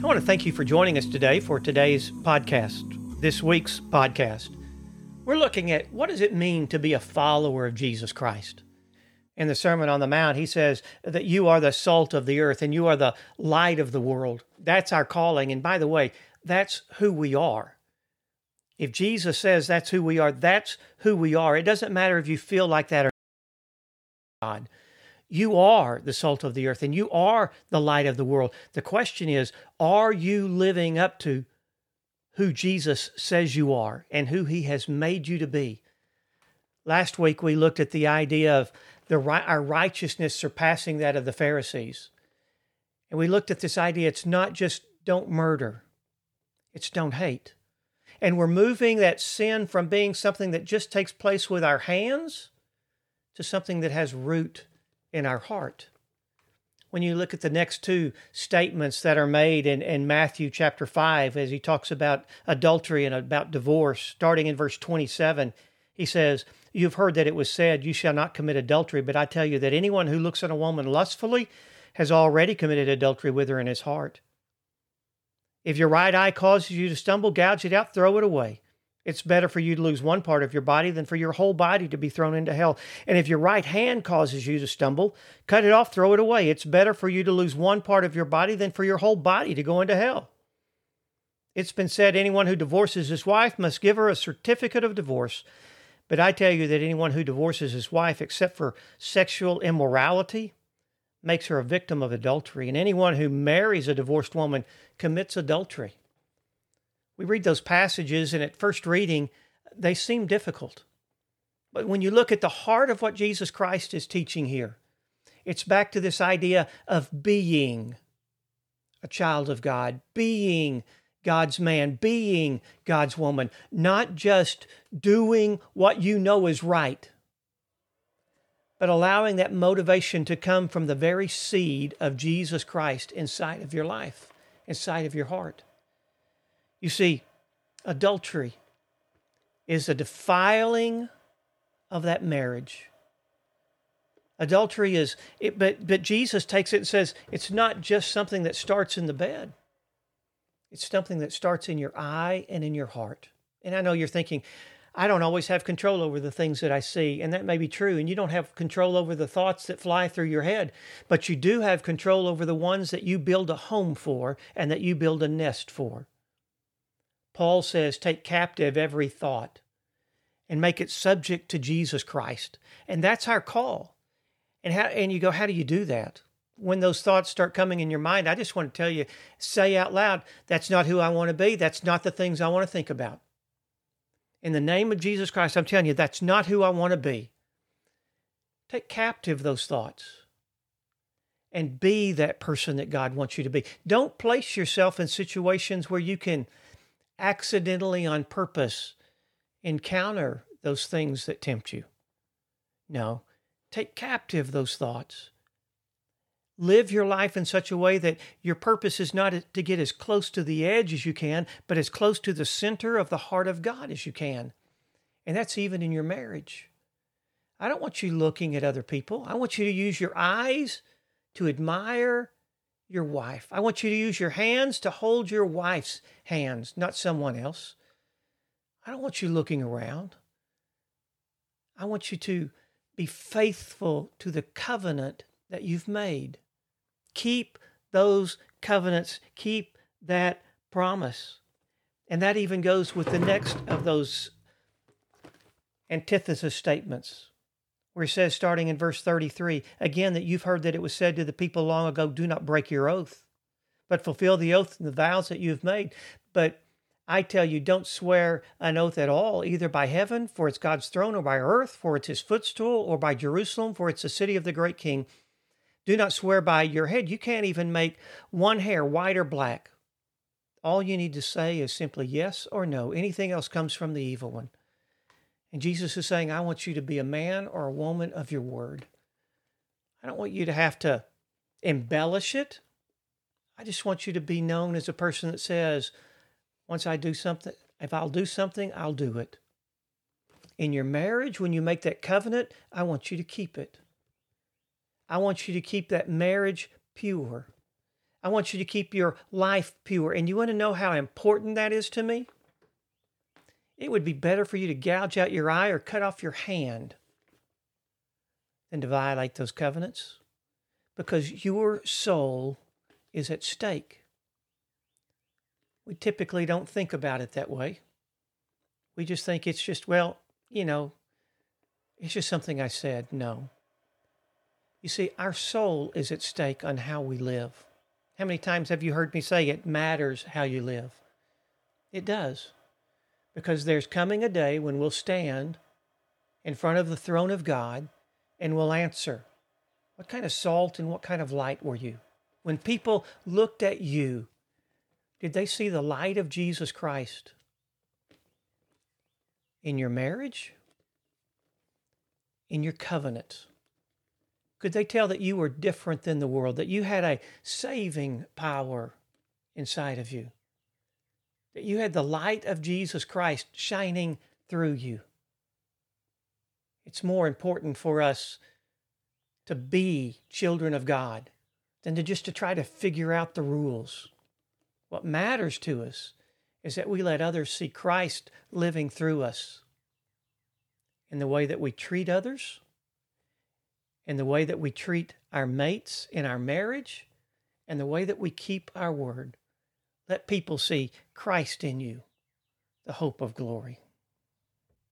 I want to thank you for joining us today for today's podcast, this week's podcast. We're looking at what does it mean to be a follower of Jesus Christ? In the Sermon on the Mount, he says that you are the salt of the earth and you are the light of the world. That's our calling. And by the way, that's who we are. If Jesus says that's who we are, that's who we are. It doesn't matter if you feel like that or not. You are the salt of the earth and you are the light of the world. The question is, are you living up to who Jesus says you are and who he has made you to be? Last week we looked at the idea of the our righteousness surpassing that of the Pharisees. And we looked at this idea it's not just don't murder. It's don't hate. And we're moving that sin from being something that just takes place with our hands to something that has root in our heart. When you look at the next two statements that are made in, in Matthew chapter 5, as he talks about adultery and about divorce, starting in verse 27, he says, You've heard that it was said, You shall not commit adultery, but I tell you that anyone who looks at a woman lustfully has already committed adultery with her in his heart. If your right eye causes you to stumble, gouge it out, throw it away. It's better for you to lose one part of your body than for your whole body to be thrown into hell. And if your right hand causes you to stumble, cut it off, throw it away. It's better for you to lose one part of your body than for your whole body to go into hell. It's been said anyone who divorces his wife must give her a certificate of divorce. But I tell you that anyone who divorces his wife, except for sexual immorality, makes her a victim of adultery. And anyone who marries a divorced woman commits adultery we read those passages, and at first reading, they seem difficult. But when you look at the heart of what Jesus Christ is teaching here, it's back to this idea of being a child of God, being God's man, being God's woman, not just doing what you know is right, but allowing that motivation to come from the very seed of Jesus Christ inside of your life, inside of your heart. You see, adultery is a defiling of that marriage. Adultery is, it, but, but Jesus takes it and says it's not just something that starts in the bed, it's something that starts in your eye and in your heart. And I know you're thinking, I don't always have control over the things that I see, and that may be true. And you don't have control over the thoughts that fly through your head, but you do have control over the ones that you build a home for and that you build a nest for. Paul says, take captive every thought and make it subject to Jesus Christ. And that's our call. And how and you go, how do you do that? When those thoughts start coming in your mind, I just want to tell you, say out loud, that's not who I want to be. That's not the things I want to think about. In the name of Jesus Christ, I'm telling you, that's not who I want to be. Take captive those thoughts and be that person that God wants you to be. Don't place yourself in situations where you can accidentally on purpose encounter those things that tempt you. No, take captive those thoughts. Live your life in such a way that your purpose is not to get as close to the edge as you can, but as close to the center of the heart of God as you can. And that's even in your marriage. I don't want you looking at other people. I want you to use your eyes to admire your wife. I want you to use your hands to hold your wife's hands, not someone else. I don't want you looking around. I want you to be faithful to the covenant that you've made. Keep those covenants, keep that promise. And that even goes with the next of those antithesis statements where he says, starting in verse 33, again, that you've heard that it was said to the people long ago, do not break your oath, but fulfill the oath and the vows that you have made. But I tell you, don't swear an oath at all, either by heaven, for it's God's throne, or by earth, for it's his footstool, or by Jerusalem, for it's the city of the great king. Do not swear by your head. You can't even make one hair white or black. All you need to say is simply yes or no. Anything else comes from the evil one. And Jesus is saying, I want you to be a man or a woman of your word. I don't want you to have to embellish it. I just want you to be known as a person that says, once I do something, if I'll do something, I'll do it. In your marriage, when you make that covenant, I want you to keep it. I want you to keep that marriage pure. I want you to keep your life pure. And you want to know how important that is to me? It would be better for you to gouge out your eye or cut off your hand than to violate those covenants because your soul is at stake. We typically don't think about it that way. We just think it's just, well, you know, it's just something I said. No. You see, our soul is at stake on how we live. How many times have you heard me say it matters how you live? It does. Because there's coming a day when we'll stand in front of the throne of God and we'll answer what kind of salt and what kind of light were you? When people looked at you, did they see the light of Jesus Christ in your marriage? In your covenant? Could they tell that you were different than the world, that you had a saving power inside of you, that you had the light of Jesus Christ shining through you? It's more important for us to be children of God than to just to try to figure out the rules. What matters to us is that we let others see Christ living through us in the way that we treat others, in the way that we treat our mates in our marriage, and the way that we keep our word. Let people see Christ in you, the hope of glory.